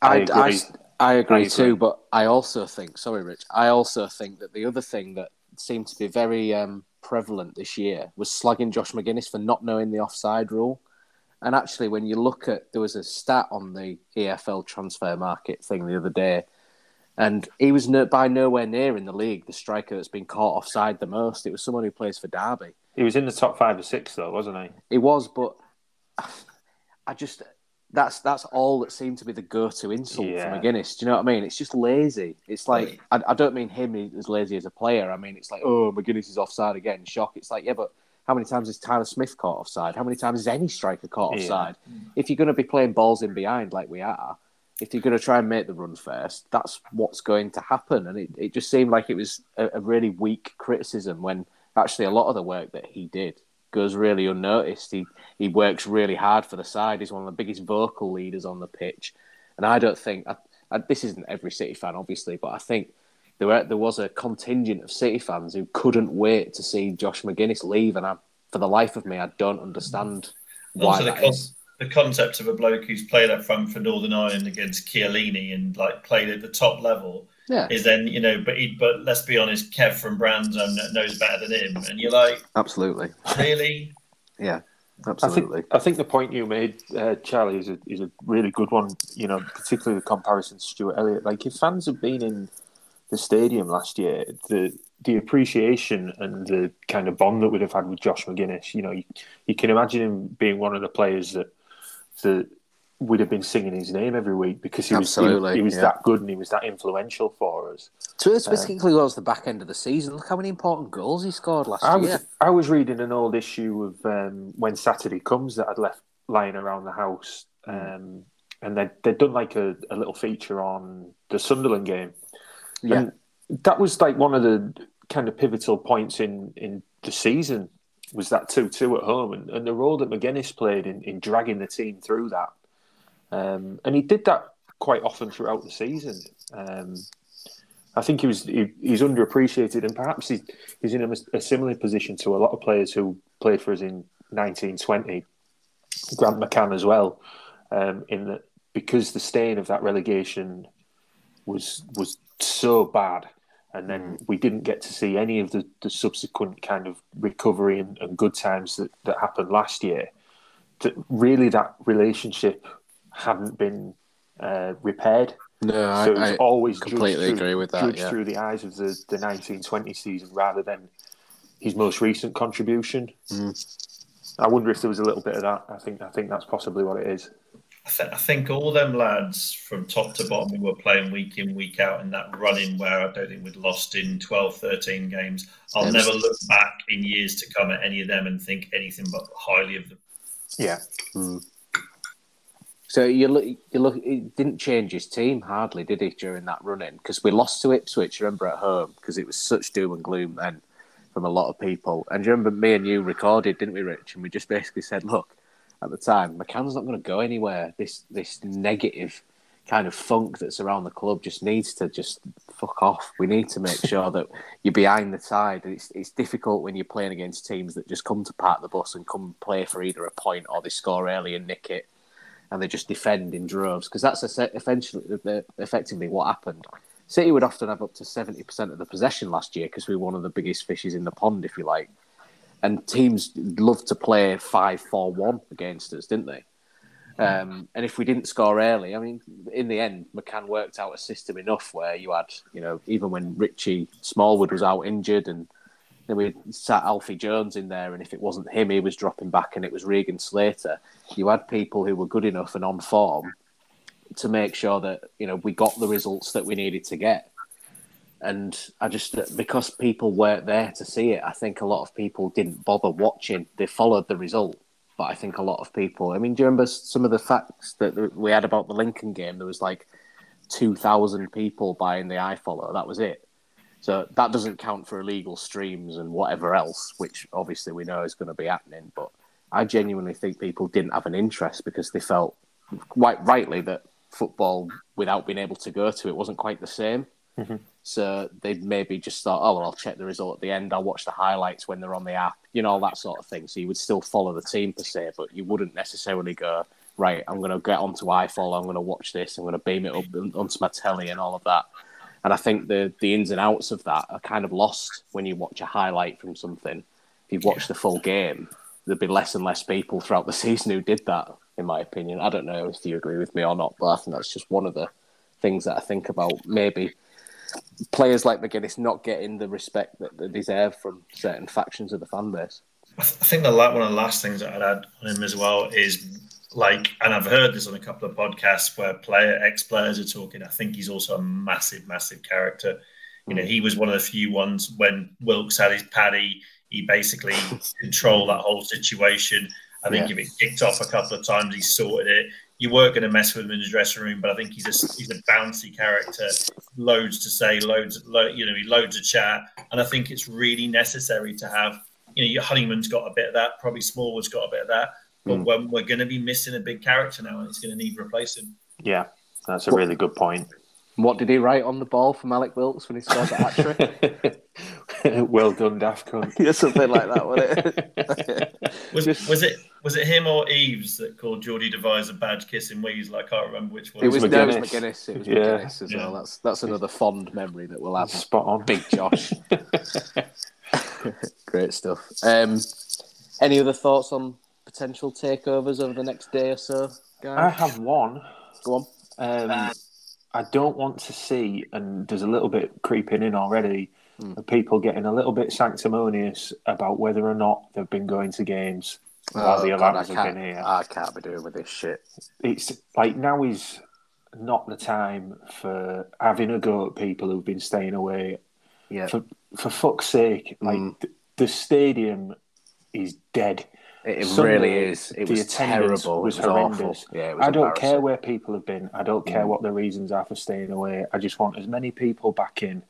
I I, agree. I, I agree I agree. too, but I also think, sorry, Rich, I also think that the other thing that seemed to be very um, prevalent this year was slugging Josh Magennis for not knowing the offside rule. And actually, when you look at, there was a stat on the EFL transfer market thing the other day, And he was no, by nowhere near in the league the striker that's been caught offside the most. It was someone who plays for Derby. He was in the top five or six, though, wasn't he? He was, but I just that's that's all that seemed to be the go-to insult Yeah. for Magennis. Do you know what I mean? It's just lazy. It's like I, I don't mean him as lazy as a player. I mean it's like oh Magennis is offside again. Shock. It's like yeah, but how many times is Tyler Smith caught offside? How many times is any striker caught Yeah. offside? If you're going to be playing balls in behind like we are, if you're going to try and make the run first, that's what's going to happen. And it, it just seemed like it was a, a really weak criticism when actually a lot of the work that he did goes really unnoticed. He he works really hard for the side. He's one of the biggest vocal leaders on the pitch, and I don't think I, I, this isn't every City fan, obviously, but I think there were, there was a contingent of City fans who couldn't wait to see Josh Magennis leave, and I, for the life of me, I don't understand why Also, the, that con- is. The concept of a bloke who's played up front for Northern Ireland against Chiellini and like played at the top level Yeah, is then you know, but he, but let's be honest, Kev from Bransholme knows better than him, and you're like, absolutely. really? Yeah, I absolutely. think I think the point you made, uh, Charlie, is a is a really good one. You know, particularly the comparison to Stuart Elliott. Like, if fans have been in the stadium last year, the the appreciation and the kind of bond that we'd have had with Josh Magennis. You know, you, you can imagine him being one of the players that that we'd have been singing his name every week because he was he- he, was yeah. that good and he was that influential for us. So it's particularly towards the back end of the season. Look how many important goals he scored last I was year. I was reading an old issue of um, when Saturday comes that I'd left lying around the house, um, and they'd, they'd done like a, a little feature on the Sunderland game. Yeah. And that was like one of the kind of pivotal points in, in the season was that 2 2 at home and, and the role that Magennis played in, in dragging the team through that. Um, and he did that quite often throughout the season. Um, I think he was he, he's underappreciated, and perhaps he's, he's in a, a similar position to a lot of players who played for us in 1920. Grant McCann as well, um, in that because the stain of that relegation was was so bad, and then we didn't get to see any of the, the subsequent kind of recovery and, and good times that, that happened last year. That really that relationship hadn't been uh, repaired. No, So I, I always completely through, agree with that, Judged yeah. through the eyes of the, the 1920 season rather than his most recent contribution. Mm. I wonder if there was a little bit of that. I think I think that's possibly what it is. I, th- I think all them lads from top to bottom who were playing week in, week out in that running where I don't think we'd lost in 12, 13 games. I'll never look back in years to come at any of them and think anything but highly of them. Yeah, mm. So you look, you look. It didn't change his team hardly, did he, during that run in? Because we lost to Ipswich. Remember at home because it was such doom and gloom then from a lot of people. And you remember me and you recorded, didn't we, Rich? And we just basically said, look, at the time, McCann's not going to go anywhere. This this negative kind of funk that's around the club just needs to just fuck off. We need to make sure that you're behind the tide. It's it's difficult when you're playing against teams that just come to park the bus and come play for either a point or they score early and nick it and they just defend in droves because that's es- eventually effectively what happened. City would often have up to seventy percent of the possession last year because we were one of the biggest fishes in the pond, if you like. And teams loved to play five-four-one against us, didn't they? Um, and if we didn't score early, I mean, in the end, McCann worked out a system enough where you had, you know, even when Richie Smallwood was out injured and then we sat Alfie Jones in there, and if it wasn't him, he was dropping back, and it was Regan Slater. You had people who were good enough and on form to make sure that you know we got the results that we needed to get. And I just because people weren't there to see it, I think a lot of people didn't bother watching. They followed the result, but I think a lot of people. I mean, do you remember some of the facts that we had about the Lincoln game? There was like two thousand people buying the iFollow. That was it. So that doesn't count for illegal streams and whatever else, which obviously we know is going to be happening. But I genuinely think people didn't have an interest because they felt quite rightly that football, without being able to go to it, wasn't quite the same. Mm-hmm. So they maybe just thought, oh, well, I'll check the result at the end. I'll watch the highlights when they're on the app, you know, all that sort of thing. So you would still follow the team per se, but you wouldn't necessarily go, right, I'm going to get onto iFollow, I'm going to watch this, I'm going to beam it up onto my telly and all of that. And I think the the ins and outs of that are kind of lost when you watch a highlight from something. If you've watched the full game, there'd be less and less people throughout the season who did that, in my opinion. I don't know if you agree with me or not, but I think that's just one of the things that I think about. Maybe players like Magennis not getting the respect that they deserve from certain factions of the fan base. I th- I think the la- one of the last things that I'd add on him as well is like, and I've heard this on a couple of podcasts where player ex players are talking. I think he's also a massive, massive character. You know, he was one of the few ones when Wilks had his paddy. He basically controlled that whole situation. I think Yeah. if it kicked off a couple of times, he sorted it. You weren't going to mess with him in the dressing room, but I think he's a he's a bouncy character, loads to say, loads, lo, you know, he loads of chat, and I think it's really necessary to have. You know, your Honeyman's got a bit of that. Probably Smallwood's got a bit of that. But hmm. when we're going to be missing a big character now, and it's going to need replacing. Yeah, that's a really good point. What did he write on the ball from Mallik Wilks when he scored the hat trick? well done, Daft Cunt. yeah, something like that, wasn't it? Was, was it was it him or Eaves that called Geordie Devise a bad kiss in kissing Weasel? I can't remember which one. It was no, it was Magennis. Magennis. It was Yeah. Magennis as Yeah. well. That's that's another fond memory that we'll have. Spot on. Big Josh. Great stuff. Um, any other thoughts on potential takeovers over the next day or so, guys? I have one. Go on. Um, I don't want to see, and there's a little bit creeping in already, Hmm. of people getting a little bit sanctimonious about whether or not they've been going to games while the Oh, God, I alarms have been here. I can't be doing with this shit. It's like now is not the time for having a go at people who've been staying away. Yeah, For for fuck's sake, like Mm. th- the stadium is dead. it, Sunday, really is. It the was attendance terrible. was it was awful. horrendous. Yeah, was I don't care where people have been. I don't care what the reasons are for staying away. I just want as many people back in.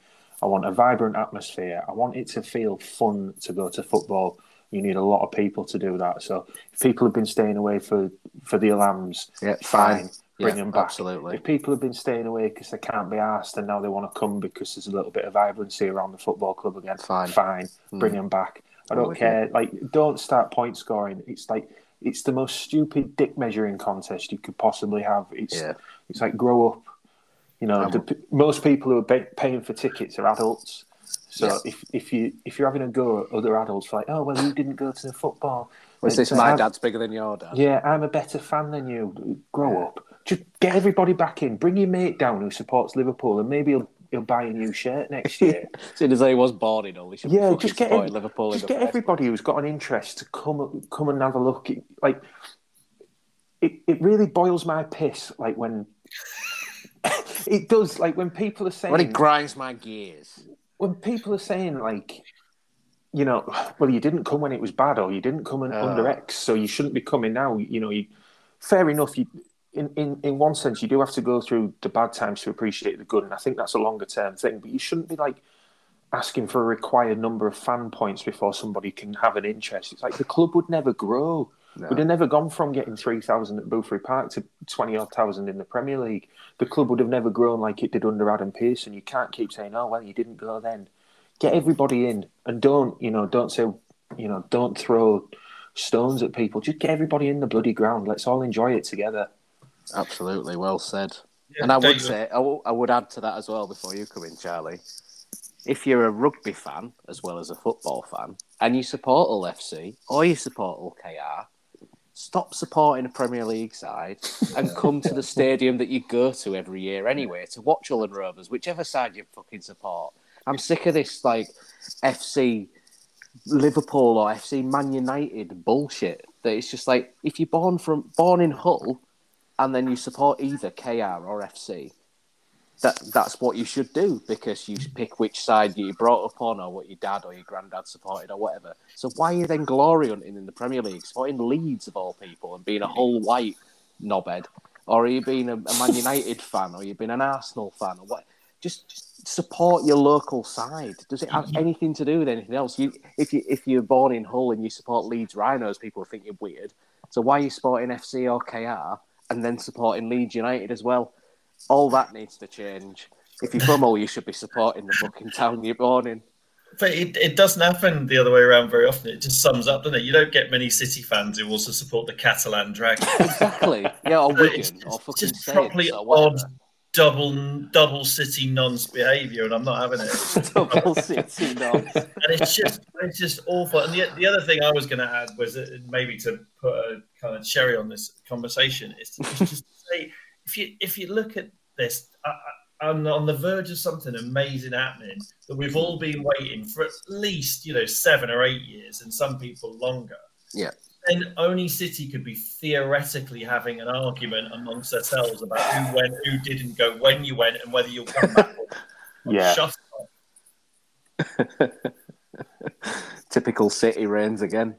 I want a vibrant atmosphere. I want it to feel fun to go to football. You need a lot of people to do that. So if people have been staying away for for the alarms, Yeah, fine, fine. bring Yeah, them back. absolutely. If people have been staying away because they can't be asked and now they want to come because there's a little bit of vibrancy around the football club again, Fine. fine, hmm. bring them back. I don't care. Like, don't start point scoring. It's like it's the most stupid dick measuring contest you could possibly have. It's Yeah. it's like grow up. You know, the, most people who are pay, paying for tickets are adults. So Yeah. if if you if you're having a go at other adults, like, oh well, you didn't go to the football. Was this my I'm- dad's bigger than your dad? Yeah, I'm a better fan than you. Grow up. Just get everybody back in. Bring your mate down who supports Liverpool, and maybe he'll he'll buy a new shirt next year. Seeing as though he was born in all, he should yeah, just get Liverpool. just get everybody who's got an interest to come come and have a look. Like it, it really boils my piss. Like when it does. Like when people are saying When it grinds my gears. when people are saying like you know well you didn't come when it was bad or you didn't come in, Oh. under uh. x so you shouldn't be coming now you know you fair enough you in, in in one sense you do have to go through the bad times to appreciate the good and i think that's a longer term thing but you shouldn't be like asking for a required number of fan points before somebody can have an interest it's like the club would never grow We'd have never gone from getting 3,000 at Boothferry Park to 20 odd thousand in the Premier League. The club would have never grown like it did under Adam Pearson. You can't keep saying, oh, well, you didn't go then. Get everybody in and don't, you know, don't say, you know, don't throw stones at people. Just get everybody in the bloody ground. Let's all enjoy it together. Absolutely, well said. Yeah, and I would say, I w- I would add to that as well before you come in, Charlie. If you're a rugby fan as well as a football fan, and you support Hull FC or you support Hull KR, stop supporting a Premier League side and come to the stadium that you go to every year anyway to watch Hull and Rovers, whichever side you fucking support. I'm sick of this like FC Liverpool or FC Man United bullshit. That it's just like if you're born from born in Hull and then you support either KR or FC, that that's what you should do because you pick which side you brought up on or what your dad or your granddad supported or whatever. So why are you then glory hunting in the Premier League, supporting Leeds of all people and being a whole white knobhead? Or are you being a, Man United fan or you've been an Arsenal fan or what? Just, just support your local side. Does it have anything to do with anything else? You, if you if you're born in Hull and you support Leeds Rhinos, people think you're weird. So why are you supporting FC or KR and then supporting Leeds United as well? All that needs to change. If you're from Hull, you should be supporting the fucking town you're born in. But it, it doesn't happen the other way around very often. It just sums up, doesn't it? You don't get many City fans who also support the Catalan Dragon. Exactly. Yeah, or It's Wigan, or just, fucking just properly or odd double double City nonce behaviour, and I'm not having it. Double City nonce. and it's just it's just awful. And the, the other thing I was going to add was that maybe to put a kind of cherry on this conversation is to, just to say if you if you look at this, I, I- on, on the verge of something amazing happening that we've all been waiting for at least you know seven or eight years, and some people longer. Yeah. Then only City could be theoretically having an argument amongst ourselves about who went, who didn't go, when you went, and whether you'll come back. Yeah. Shut up. Typical City reigns again.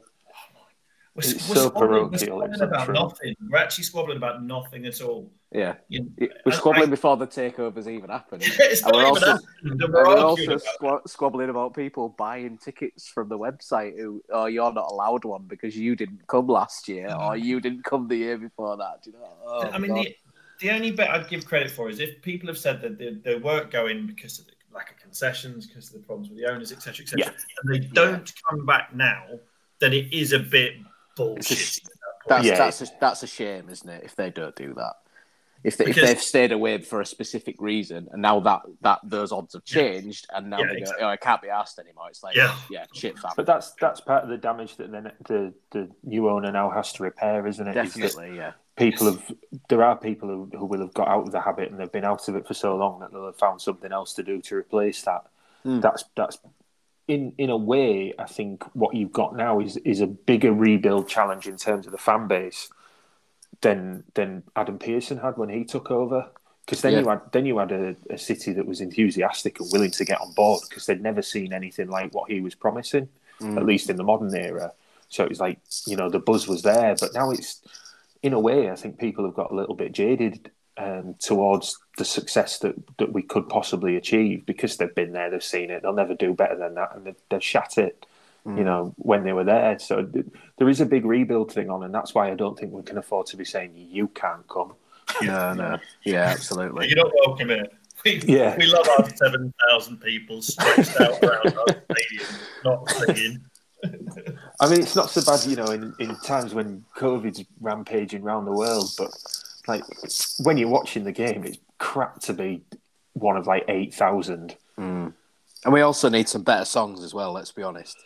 We're, It's we're so squabbling, we're squabbling about untrue. nothing. We're actually squabbling about nothing at all. Yeah. You- We're squabbling I- before the takeovers even happened. it's And not we're even also- And we're we're also squabbling about people buying tickets from the website who, oh, you're not allowed one because you didn't come last year or mm. you didn't come the year before that. Do you know? Oh, I mean, God. the, the only bit I'd give credit for is if people have said that they, they weren't going because of the lack of concessions, because of the problems with the owners, etc., etc., Yeah. and they don't come back now, then it is a bit bullshit. It's at that point. That's Yeah. that's a, that's a shame, isn't it? If they don't do that, if they, if Because- they've stayed away for a specific reason, and now that that those odds have Yeah. changed, and now Yeah, they go, exactly. oh, I can't be asked anymore. It's like, Yeah. yeah, shit, fam. But that's that's part of the damage that the the, the new owner now has to repair, isn't it? that Definitely, yeah. people have there are people who, who will have got out of the habit and they've been out of it for so long that they'll have found something else to do to replace that. Mm. That's that's in in a way, I think what you've got now is is a bigger rebuild challenge in terms of the fan base than than Adam Pearson had when he took over. Because then Yeah. you had then you had a, a city that was enthusiastic and willing to get on board because they'd never seen anything like what he was promising, Mm. at least in the modern era. So it was like you know the buzz was there, but now it's in a way I think people have got a little bit jaded um, towards the success that, that we could possibly achieve because they've been there, they've seen it, they'll never do better than that, and they've, they've shat it. You know when they were there, so th- there is a big rebuild thing on, and that's why I don't think we can afford to be saying you can't come. No, no, yeah, absolutely. You're not welcome here. We, Yeah. we love our 7,000 people stretched out around our stadium, not singing. I mean, it's not so bad, you know, in, in times when COVID's rampaging around the world, but like when you're watching the game, it's crap to be one of like 8,000. Mm. And we also need some better songs as well. Let's be honest.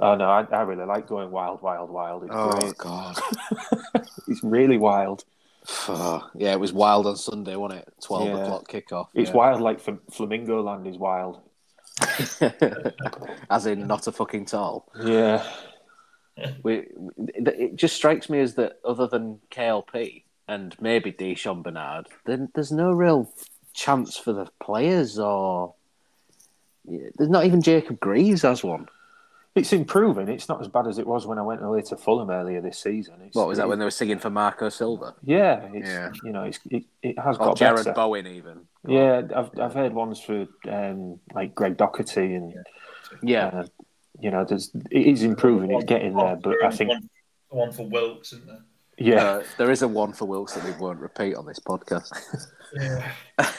Oh, no, I, I really like going wild, wild, wild. It's Oh great. God. It's really wild. Oh, yeah, it was wild on Sunday, wasn't it? Twelve Yeah. o'clock kickoff. It's yeah. wild like Fl- Flamingo Land is wild. as in not a fucking tall. Yeah. We, it just strikes me as that other than KLP and maybe Di'Shon Bernard, then there's no real chance for the players or there's not even Jacob Greaves as one. It's improving. It's not as bad as it was when I went away to Fulham earlier this season. It's, What was that when they were singing for Marco Silva Yeah, it's, Yeah. you know, it's, it, it has or got Jarrod better. Bowen even? Yeah, I've I've heard ones for um, like Greg Docherty and Yeah, uh, you know, there's it is improving. It's getting there, but I think One, one for Wilks, isn't there? Yeah, Uh, there is a one for Wilson we won't repeat on this podcast. Yeah.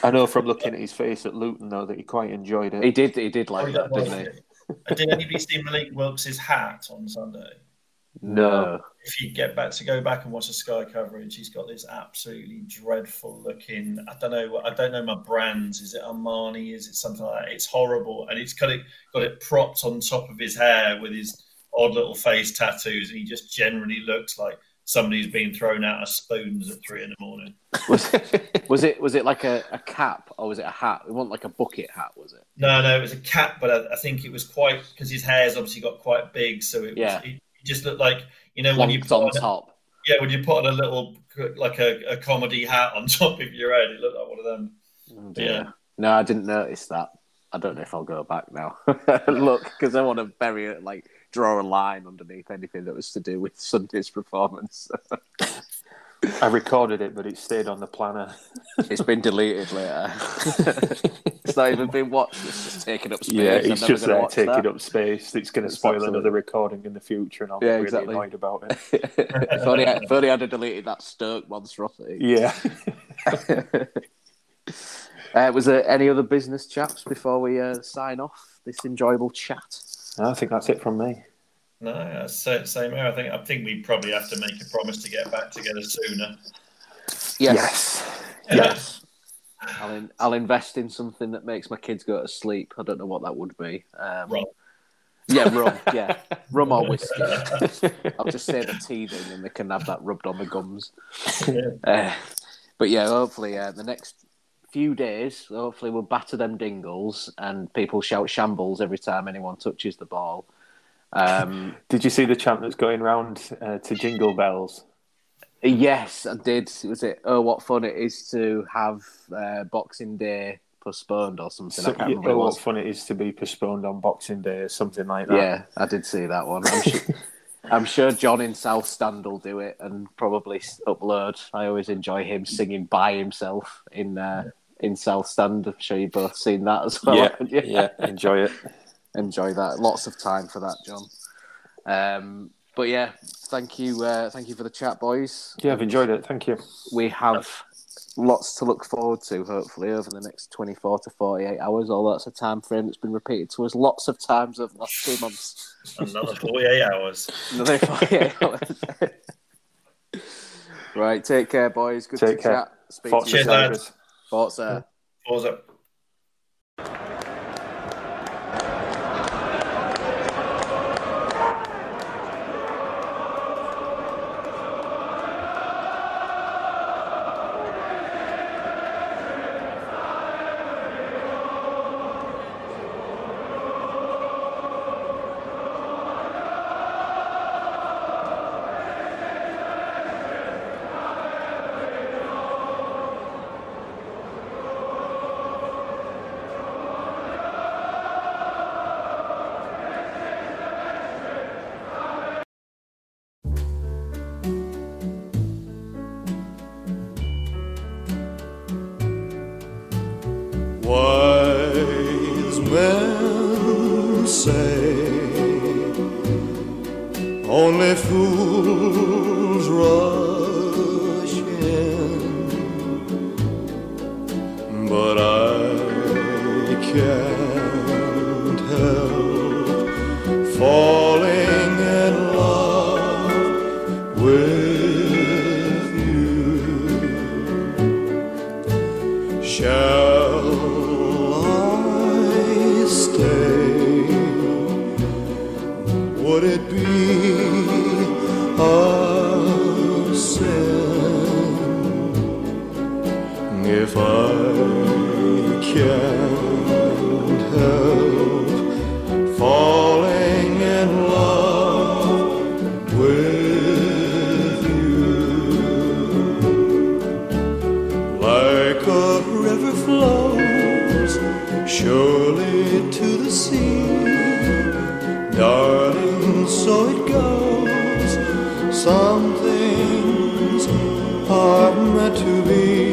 I know from looking at his face at Luton though that he quite enjoyed it. he did, he did like Oh, that, didn't he? it. Did anybody see Mallik Wilks' hat on Sunday? No, If you get back to go back and watch the Sky coverage, he's got this absolutely dreadful looking. I don't know. I don't know my brands. Is it Armani? Is it something like that? It's horrible, and it's got it got it propped on top of his hair with his odd little face tattoos, and he just generally looks like somebody's been thrown out of spoons at three in the morning. was, was it was it like a, a cap or was it a hat? It wasn't like a bucket hat, was it? No, no, it was a cap, but I, I think it was quite because his hair's obviously got quite big, so it was. Yeah. It, it just looked like you know when you put on on, top. yeah when you put on a little like a, a comedy hat on top of your head, it looked like one of them. Oh, Yeah. No, I didn't notice that. I don't know if I'll go back now. Look, because I want to bury it, like draw a line underneath anything that was to do with Sunday's performance. I recorded it, but it stayed on the planner. it's been deleted later. it's not even been watched. It's just taken up space. Yeah, it's just there taking that. up space. It's going to spoil absolutely- another recording in the future, and I'll Yeah, be really exactly. annoyed about it. if, only, if only I'd have deleted that Stoke monstrosity. Yeah. Uh, was there any other business chaps before we uh, sign off this enjoyable chat? I think that's it from me. No, same here. I think I think we probably have to make a promise to get back together sooner. Yes. Yeah. Yes. I'll, in, I'll invest in something that makes my kids go to sleep. I don't know what that would be. Um, Rum. Yeah, rum. Yeah, rum or whiskey. I'll just say the teething, and they can have that rubbed on the gums. Uh, but yeah, hopefully, uh, the next few days. Hopefully, we'll batter them dingles and people shout shambles every time anyone touches the ball. Um, Did you see the chant that's going round uh, to Jingle Bells? yes, I did. Was it? Oh, what fun it is to have uh, Boxing Day postponed or something. So, I can't remember. oh, what it what was. fun it is to be postponed on Boxing Day or something like that. Yeah, I did see that one. I'm sure, I'm sure John in South Stand will do it and probably upload. I always enjoy him singing by himself in uh, in South Stand. I'm sure you've both seen that as well. yeah, haven't yeah. Enjoy it. enjoy that. Lots of time for that, John. Um, but yeah, thank you, uh, thank you for the chat, boys. Yeah, I've enjoyed it. Thank you. We have lots to look forward to, hopefully, over the next 24 to 48 hours. Although that's a time frame that's been repeated to us lots of times over the last two months. Another 48 hours. Another 48 hours. right, take care, boys. Good Take to care. chat. Speak Forza to you Cheers, lads. Forza. Forza. Uh, are to be.